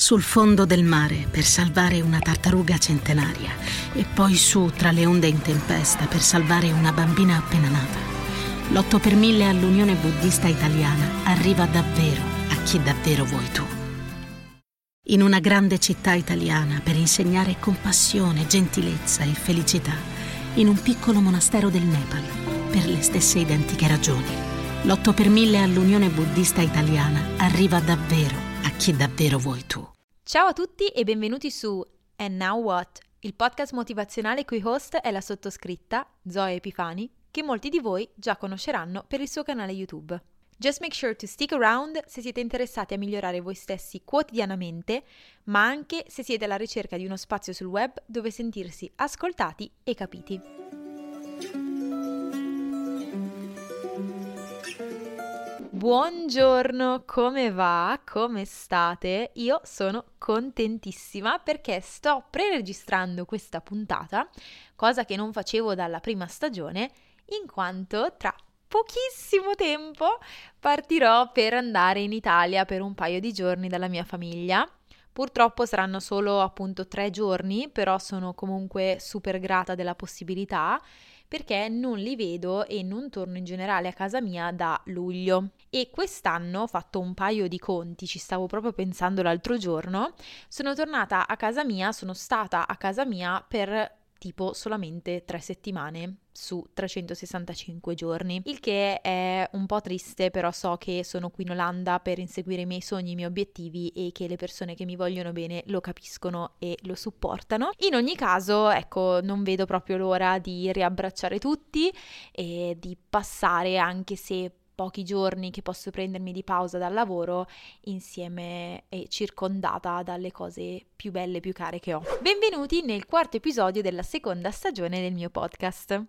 Sul fondo del mare per salvare una tartaruga centenaria e poi su tra le onde in tempesta per salvare una bambina appena nata. L'8 per 1000 all'Unione Buddista Italiana arriva davvero a chi davvero vuoi tu. In una grande città italiana per insegnare compassione, gentilezza e felicità. In un piccolo monastero del Nepal per le stesse identiche ragioni. L'8 per 1000 all'Unione Buddista Italiana arriva davvero a chi davvero vuoi tu. Ciao a tutti e benvenuti su And Now What, il podcast motivazionale cui host è la sottoscritta Zoe Epifani, che molti di voi già conosceranno per il suo canale YouTube. Just make sure to stick around se siete interessati a migliorare voi stessi quotidianamente, ma anche se siete alla ricerca di uno spazio sul web dove sentirsi ascoltati e capiti. Buongiorno, come va? Come state? Io sono contentissima perché sto pre-registrando questa puntata, cosa che non facevo dalla prima stagione, in quanto tra pochissimo tempo partirò per andare in Italia per un paio di giorni dalla mia famiglia. Purtroppo saranno solo appunto tre giorni, però sono comunque super grata della possibilità perché non li vedo e non torno in generale a casa mia da luglio. E quest'anno ho fatto un paio di conti, ci stavo proprio pensando l'altro giorno, sono tornata a casa mia, sono stata a casa mia per tipo solamente tre settimane su 365 giorni, il che è un po' triste, però so che sono qui in Olanda per inseguire i miei sogni, i miei obiettivi e che le persone che mi vogliono bene lo capiscono e lo supportano. In ogni caso, ecco, non vedo proprio l'ora di riabbracciare tutti e di passare anche se pochi giorni che posso prendermi di pausa dal lavoro insieme e circondata dalle cose più belle più care che ho. Benvenuti nel quarto episodio della seconda stagione del mio podcast.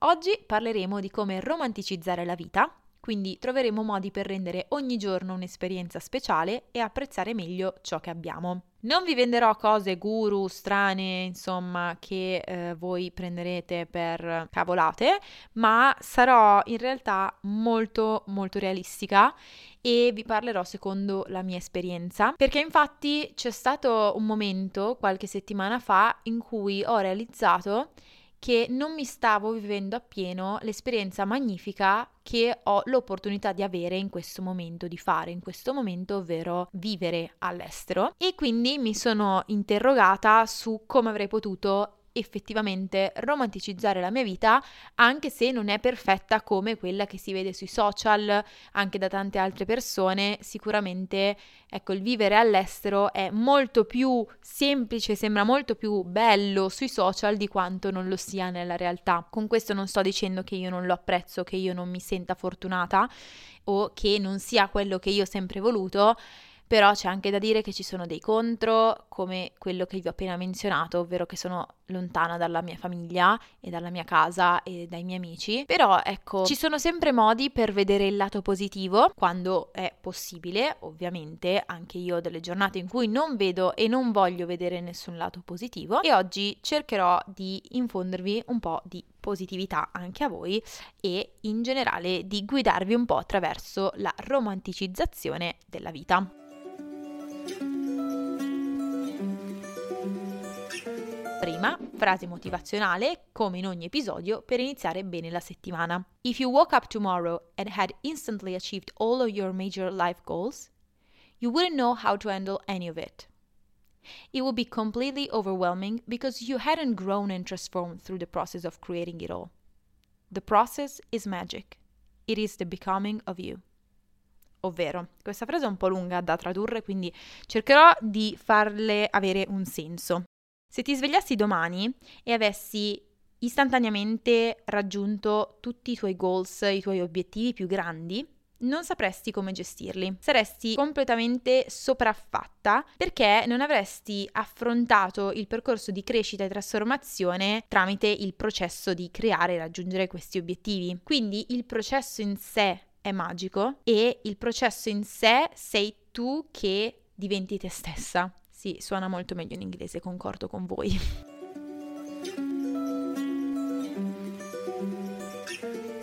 Oggi parleremo di come romanticizzare la vita, quindi troveremo modi per rendere ogni giorno un'esperienza speciale e apprezzare meglio ciò che abbiamo. Non vi venderò cose guru, strane, insomma, che eh, voi prenderete per cavolate, ma sarò in realtà molto molto realistica e vi parlerò secondo la mia esperienza, perché infatti c'è stato un momento qualche settimana fa in cui ho realizzato che non mi stavo vivendo appieno l'esperienza magnifica che ho l'opportunità di avere in questo momento, di fare in questo momento, ovvero vivere all'estero. E quindi mi sono interrogata su come avrei potuto effettivamente romanticizzare la mia vita, anche se non è perfetta come quella che si vede sui social, anche da tante altre persone. Sicuramente, ecco, il vivere all'estero è molto più semplice, sembra molto più bello sui social di quanto non lo sia nella realtà. Con questo non sto dicendo che io non lo apprezzo, che io non mi senta fortunata o che non sia quello che io ho sempre voluto però c'è anche da dire che ci sono dei contro, come quello che vi ho appena menzionato, ovvero che sono lontana dalla mia famiglia e dalla mia casa e dai miei amici. Però ecco, ci sono sempre modi per vedere il lato positivo quando è possibile, ovviamente, anche io ho delle giornate in cui non vedo e non voglio vedere nessun lato positivo e oggi cercherò di infondervi un po' di positività anche a voi e in generale di guidarvi un po' attraverso la romanticizzazione della vita. Prima, frase motivazionale, come in ogni episodio, per iniziare bene la settimana. If you woke up tomorrow and had instantly achieved all of your major life goals, you wouldn't know how to handle any of it. It would be completely overwhelming because you hadn't grown and transformed through the process of creating it all. The process is magic. It is the becoming of you. Ovvero, questa frase è un po' lunga da tradurre, quindi cercherò di farle avere un senso. Se ti svegliassi domani e avessi istantaneamente raggiunto tutti i tuoi goals, i tuoi obiettivi più grandi, non sapresti come gestirli. Saresti completamente sopraffatta perché non avresti affrontato il percorso di crescita e trasformazione tramite il processo di creare e raggiungere questi obiettivi. Quindi il processo in sé è magico e il processo in sé sei tu che diventi te stessa. Sì, suona molto meglio in inglese, concordo con voi.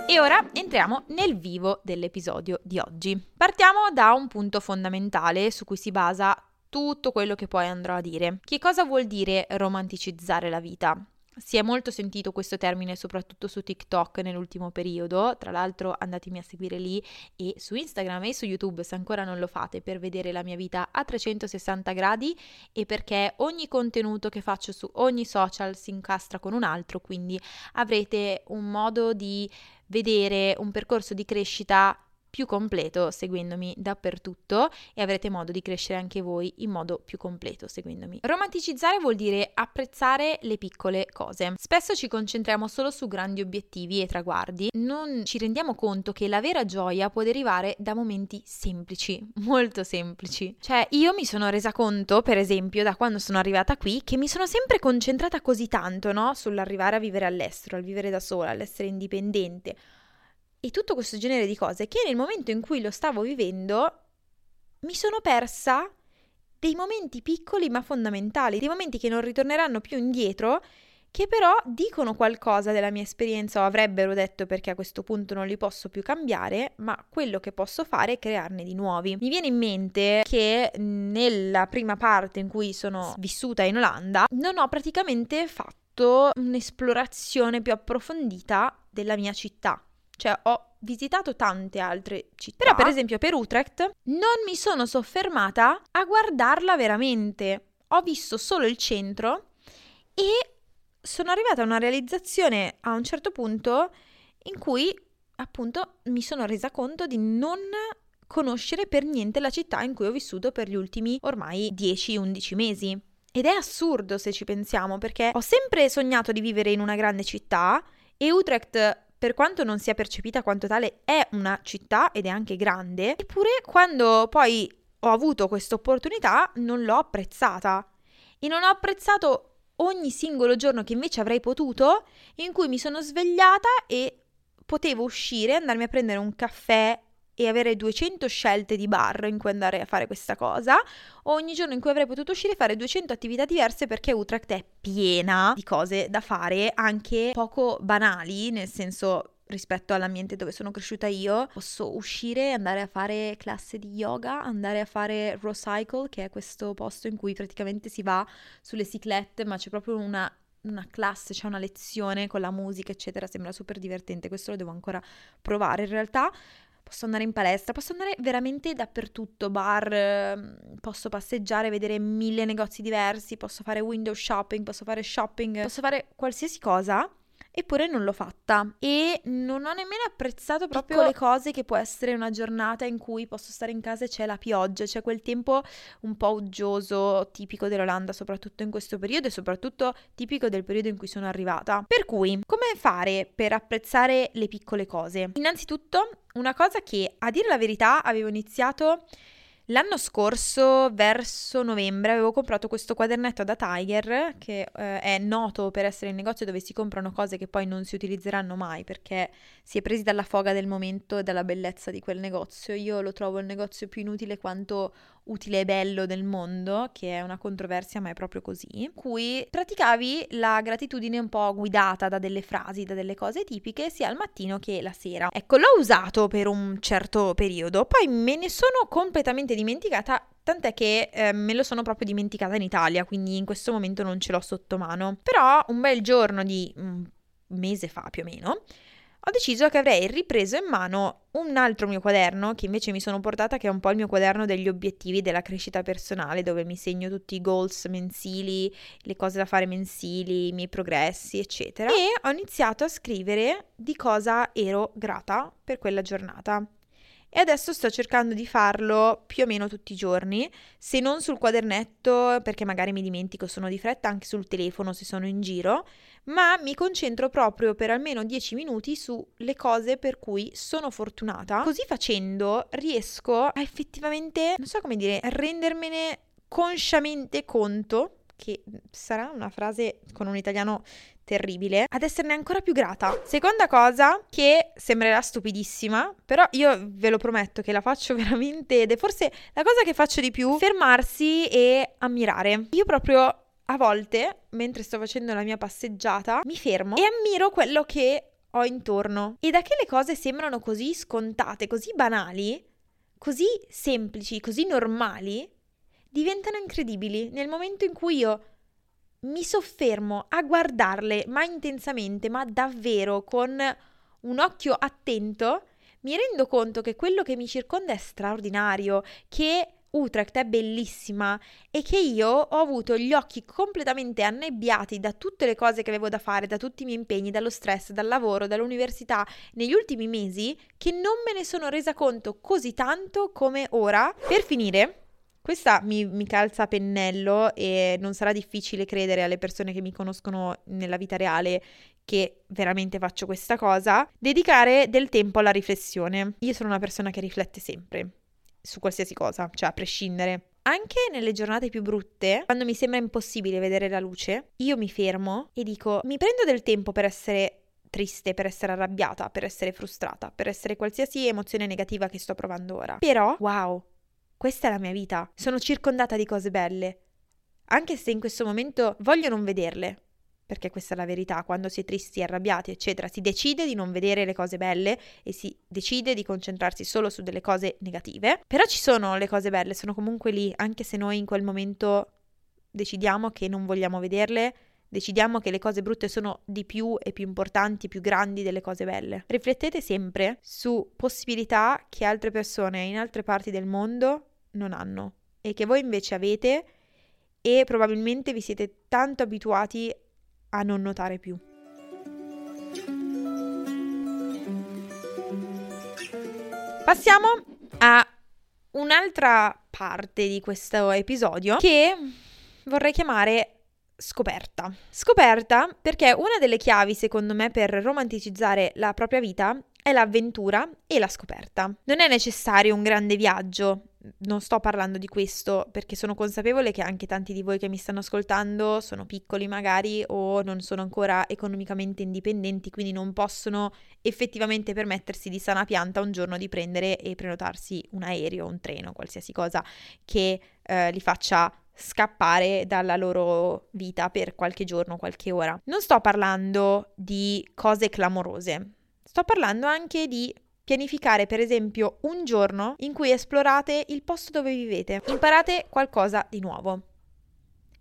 E ora entriamo nel vivo dell'episodio di oggi. Partiamo da un punto fondamentale su cui si basa tutto quello che poi andrò a dire. Che cosa vuol dire romanticizzare la vita? Si è molto sentito questo termine soprattutto su TikTok nell'ultimo periodo, tra l'altro andatemi a seguire lì e su Instagram e su YouTube se ancora non lo fate per vedere la mia vita a 360 gradi e perché ogni contenuto che faccio su ogni social si incastra con un altro, quindi avrete un modo di vedere un percorso di crescita più completo seguendomi dappertutto e avrete modo di crescere anche voi in modo più completo seguendomi. Romanticizzare vuol dire apprezzare le piccole cose. Spesso ci concentriamo solo su grandi obiettivi e traguardi, non ci rendiamo conto che la vera gioia può derivare da momenti semplici, molto semplici. Cioè, io mi sono resa conto, per esempio, da quando sono arrivata qui, che mi sono sempre concentrata così tanto, no, sull'arrivare a vivere all'estero, al vivere da sola, all'essere indipendente e tutto questo genere di cose che nel momento in cui lo stavo vivendo mi sono persa dei momenti piccoli ma fondamentali, dei momenti che non ritorneranno più indietro, che però dicono qualcosa della mia esperienza o avrebbero detto perché a questo punto non li posso più cambiare, ma quello che posso fare è crearne di nuovi. Mi viene in mente che nella prima parte in cui sono vissuta in Olanda non ho praticamente fatto un'esplorazione più approfondita della mia città cioè ho visitato tante altre città. Però per esempio per Utrecht non mi sono soffermata a guardarla veramente. Ho visto solo il centro e sono arrivata a una realizzazione a un certo punto in cui appunto mi sono resa conto di non conoscere per niente la città in cui ho vissuto per gli ultimi ormai 10-11 mesi. Ed è assurdo se ci pensiamo, perché ho sempre sognato di vivere in una grande città e Utrecht per quanto non sia percepita quanto tale, è una città ed è anche grande, eppure quando poi ho avuto questa opportunità non l'ho apprezzata. E non ho apprezzato ogni singolo giorno che invece avrei potuto, in cui mi sono svegliata e potevo uscire, andarmi a prendere un caffè e avere 200 scelte di bar in cui andare a fare questa cosa, o ogni giorno in cui avrei potuto uscire e fare 200 attività diverse perché Utrecht è piena di cose da fare, anche poco banali, nel senso rispetto all'ambiente dove sono cresciuta io, posso uscire, andare a fare classe di yoga, andare a fare Rocycle, che è questo posto in cui praticamente si va sulle ciclette, ma c'è proprio una una classe, c'è una lezione con la musica, eccetera, sembra super divertente, questo lo devo ancora provare in realtà, Posso andare in palestra, posso andare veramente dappertutto, bar, ehm, posso passeggiare, vedere mille negozi diversi, posso fare window shopping, posso fare shopping, posso fare qualsiasi cosa eppure non l'ho fatta e non ho nemmeno apprezzato proprio Piccole. le cose che può essere una giornata in cui posso stare in casa e c'è la pioggia, c'è quel tempo un po' uggioso, tipico dell'Olanda, soprattutto in questo periodo e soprattutto tipico del periodo in cui sono arrivata. Per cui, come fare per apprezzare le piccole cose? Innanzitutto, una cosa che a dire la verità avevo iniziato L'anno scorso, verso novembre, avevo comprato questo quadernetto da Tiger, che eh, è noto per essere il negozio dove si comprano cose che poi non si utilizzeranno mai perché si è presi dalla foga del momento e dalla bellezza di quel negozio. Io lo trovo il negozio più inutile quanto utile e bello del mondo, che è una controversia, ma è proprio così, in cui praticavi la gratitudine un po' guidata da delle frasi, da delle cose tipiche, sia al mattino che la sera. Ecco, l'ho usato per un certo periodo, poi me ne sono completamente dimenticata tant'è che eh, me lo sono proprio dimenticata in Italia, quindi in questo momento non ce l'ho sotto mano. Però un bel giorno di un mese fa più o meno, ho deciso che avrei ripreso in mano un altro mio quaderno che invece mi sono portata, che è un po' il mio quaderno degli obiettivi della crescita personale, dove mi segno tutti i goals mensili, le cose da fare mensili, i miei progressi, eccetera. E ho iniziato a scrivere di cosa ero grata per quella giornata e adesso sto cercando di farlo più o meno tutti i giorni, se non sul quadernetto perché magari mi dimentico, sono di fretta, anche sul telefono se sono in giro, ma mi concentro proprio per almeno 10 minuti sulle cose per cui sono fortunata. Così facendo riesco a effettivamente, non so come dire, rendermene consciamente conto che sarà una frase con un italiano terribile, ad esserne ancora più grata. Seconda cosa che sembrerà stupidissima, però io ve lo prometto che la faccio veramente ed è forse la cosa che faccio di più, fermarsi e ammirare. Io proprio a volte, mentre sto facendo la mia passeggiata, mi fermo e ammiro quello che ho intorno. E da che le cose sembrano così scontate, così banali, così semplici, così normali, diventano incredibili nel momento in cui io mi soffermo a guardarle, ma intensamente, ma davvero con un occhio attento, mi rendo conto che quello che mi circonda è straordinario, che Utrecht è bellissima e che io ho avuto gli occhi completamente annebbiati da tutte le cose che avevo da fare, da tutti i miei impegni, dallo stress, dal lavoro, dall'università negli ultimi mesi, che non me ne sono resa conto così tanto come ora. Per finire, questa mi, mi, calza a pennello e non sarà difficile credere alle persone che mi conoscono nella vita reale che veramente faccio questa cosa, dedicare del tempo alla riflessione. Io sono una persona che riflette sempre su qualsiasi cosa, cioè a prescindere. Anche nelle giornate più brutte, quando mi sembra impossibile vedere la luce, io mi fermo e dico mi prendo del tempo per essere triste, per essere arrabbiata, per essere frustrata, per essere qualsiasi emozione negativa che sto provando ora. Però, wow, questa è la mia vita. Sono circondata di cose belle. Anche se in questo momento voglio non vederle. Perché questa è la verità, quando si è tristi, arrabbiati, eccetera, si decide di non vedere le cose belle e si decide di concentrarsi solo su delle cose negative. Però ci sono le cose belle, sono comunque lì, anche se noi in quel momento decidiamo che non vogliamo vederle, decidiamo che le cose brutte sono di più e più importanti, più grandi delle cose belle. Riflettete sempre su possibilità che altre persone in altre parti del mondo non hanno e che voi invece avete e probabilmente vi siete tanto abituati a non notare più. Passiamo a un'altra parte di questo episodio che vorrei chiamare scoperta. Scoperta perché una delle chiavi, secondo me, per romanticizzare la propria vita è l'avventura e la scoperta. Non è necessario un grande viaggio, non sto parlando di questo perché sono consapevole che anche tanti di voi che mi stanno ascoltando sono piccoli magari o non sono ancora economicamente indipendenti, quindi non possono effettivamente permettersi di sana pianta un giorno di prendere e prenotarsi un aereo, un treno, qualsiasi cosa che eh, li faccia scappare dalla loro vita per qualche giorno, qualche ora. Non sto parlando di cose clamorose, sto parlando anche di pianificare per esempio un giorno in cui esplorate il posto dove vivete, imparate qualcosa di nuovo.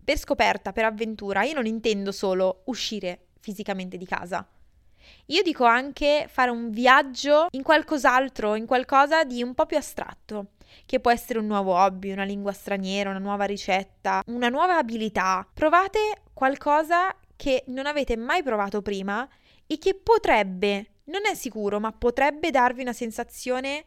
Per scoperta, per avventura, io non intendo solo uscire fisicamente di casa. Io dico anche fare un viaggio in qualcos'altro, in qualcosa di un po' più astratto che può essere un nuovo hobby, una lingua straniera, una nuova ricetta, una nuova abilità. Provate qualcosa che non avete mai provato prima e che potrebbe, non è sicuro, ma potrebbe darvi una sensazione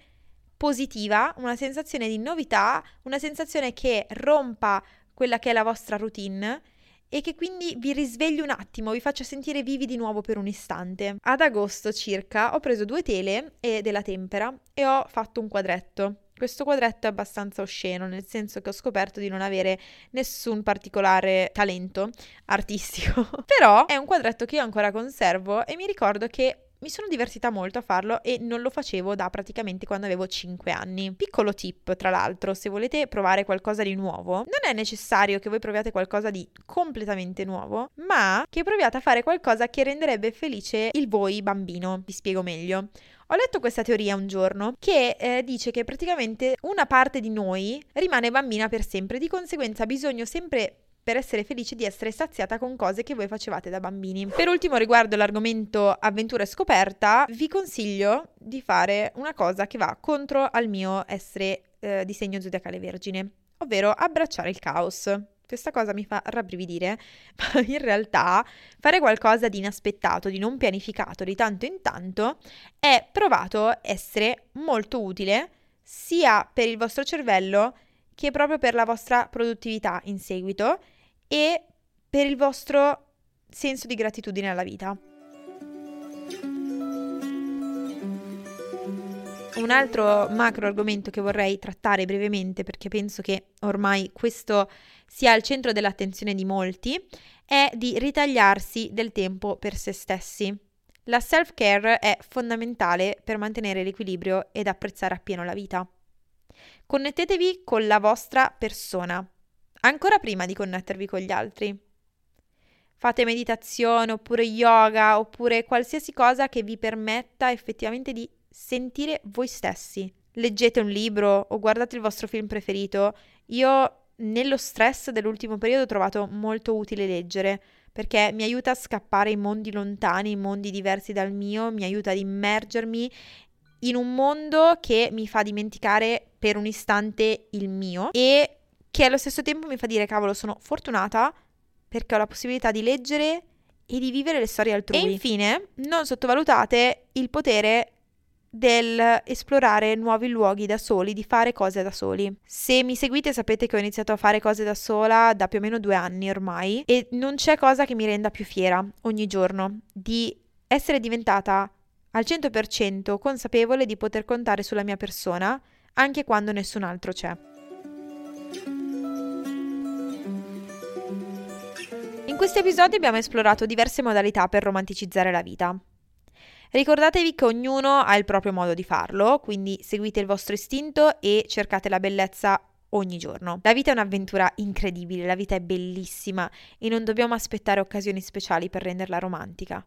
positiva, una sensazione di novità, una sensazione che rompa quella che è la vostra routine e che quindi vi risvegli un attimo, vi faccia sentire vivi di nuovo per un istante. Ad agosto circa ho preso due tele e della tempera e ho fatto un quadretto. Questo quadretto è abbastanza osceno, nel senso che ho scoperto di non avere nessun particolare talento artistico, però è un quadretto che io ancora conservo e mi ricordo che mi sono divertita molto a farlo e non lo facevo da praticamente quando avevo 5 anni. Piccolo tip, tra l'altro, se volete provare qualcosa di nuovo, non è necessario che voi proviate qualcosa di completamente nuovo, ma che proviate a fare qualcosa che renderebbe felice il voi bambino. Vi spiego meglio. Ho letto questa teoria un giorno che eh, dice che praticamente una parte di noi rimane bambina per sempre, di conseguenza ha bisogno sempre per essere felice di essere saziata con cose che voi facevate da bambini. Per ultimo, riguardo l'argomento avventura e scoperta, vi consiglio di fare una cosa che va contro al mio essere eh, di segno zodiacale vergine, ovvero abbracciare il caos. Questa cosa mi fa rabbrividire, ma in realtà fare qualcosa di inaspettato, di non pianificato di tanto in tanto è provato essere molto utile sia per il vostro cervello che proprio per la vostra produttività in seguito e per il vostro senso di gratitudine alla vita. Un altro macro argomento che vorrei trattare brevemente perché penso che ormai questo sia al centro dell'attenzione di molti è di ritagliarsi del tempo per se stessi. La self-care è fondamentale per mantenere l'equilibrio ed apprezzare appieno la vita. Connettetevi con la vostra persona, ancora prima di connettervi con gli altri. Fate meditazione oppure yoga oppure qualsiasi cosa che vi permetta effettivamente di sentire voi stessi. Leggete un libro o guardate il vostro film preferito. Io nello stress dell'ultimo periodo ho trovato molto utile leggere perché mi aiuta a scappare in mondi lontani, in mondi diversi dal mio, mi aiuta ad immergermi in un mondo che mi fa dimenticare per un istante il mio e che allo stesso tempo mi fa dire cavolo sono fortunata perché ho la possibilità di leggere e di vivere le storie altrui. E infine, non sottovalutate il potere del esplorare nuovi luoghi da soli, di fare cose da soli. Se mi seguite sapete che ho iniziato a fare cose da sola da più o meno due anni ormai e non c'è cosa che mi renda più fiera ogni giorno di essere diventata al 100% consapevole di poter contare sulla mia persona anche quando nessun altro c'è. In questo episodio abbiamo esplorato diverse modalità per romanticizzare la vita. Ricordatevi che ognuno ha il proprio modo di farlo, quindi seguite il vostro istinto e cercate la bellezza ogni giorno. La vita è un'avventura incredibile, la vita è bellissima e non dobbiamo aspettare occasioni speciali per renderla romantica.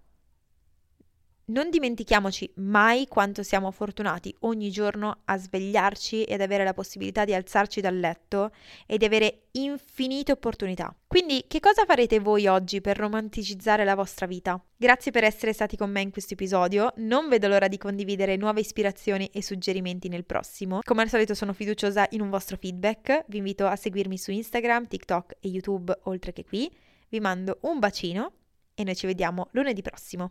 Non dimentichiamoci mai quanto siamo fortunati ogni giorno a svegliarci ed avere la possibilità di alzarci dal letto e di avere infinite opportunità. Quindi, che cosa farete voi oggi per romanticizzare la vostra vita? Grazie per essere stati con me in questo episodio. Non vedo l'ora di condividere nuove ispirazioni e suggerimenti nel prossimo. Come al solito sono fiduciosa in un vostro feedback. Vi invito a seguirmi su Instagram, TikTok e YouTube, oltre che qui. Vi mando un bacino e noi ci vediamo lunedì prossimo.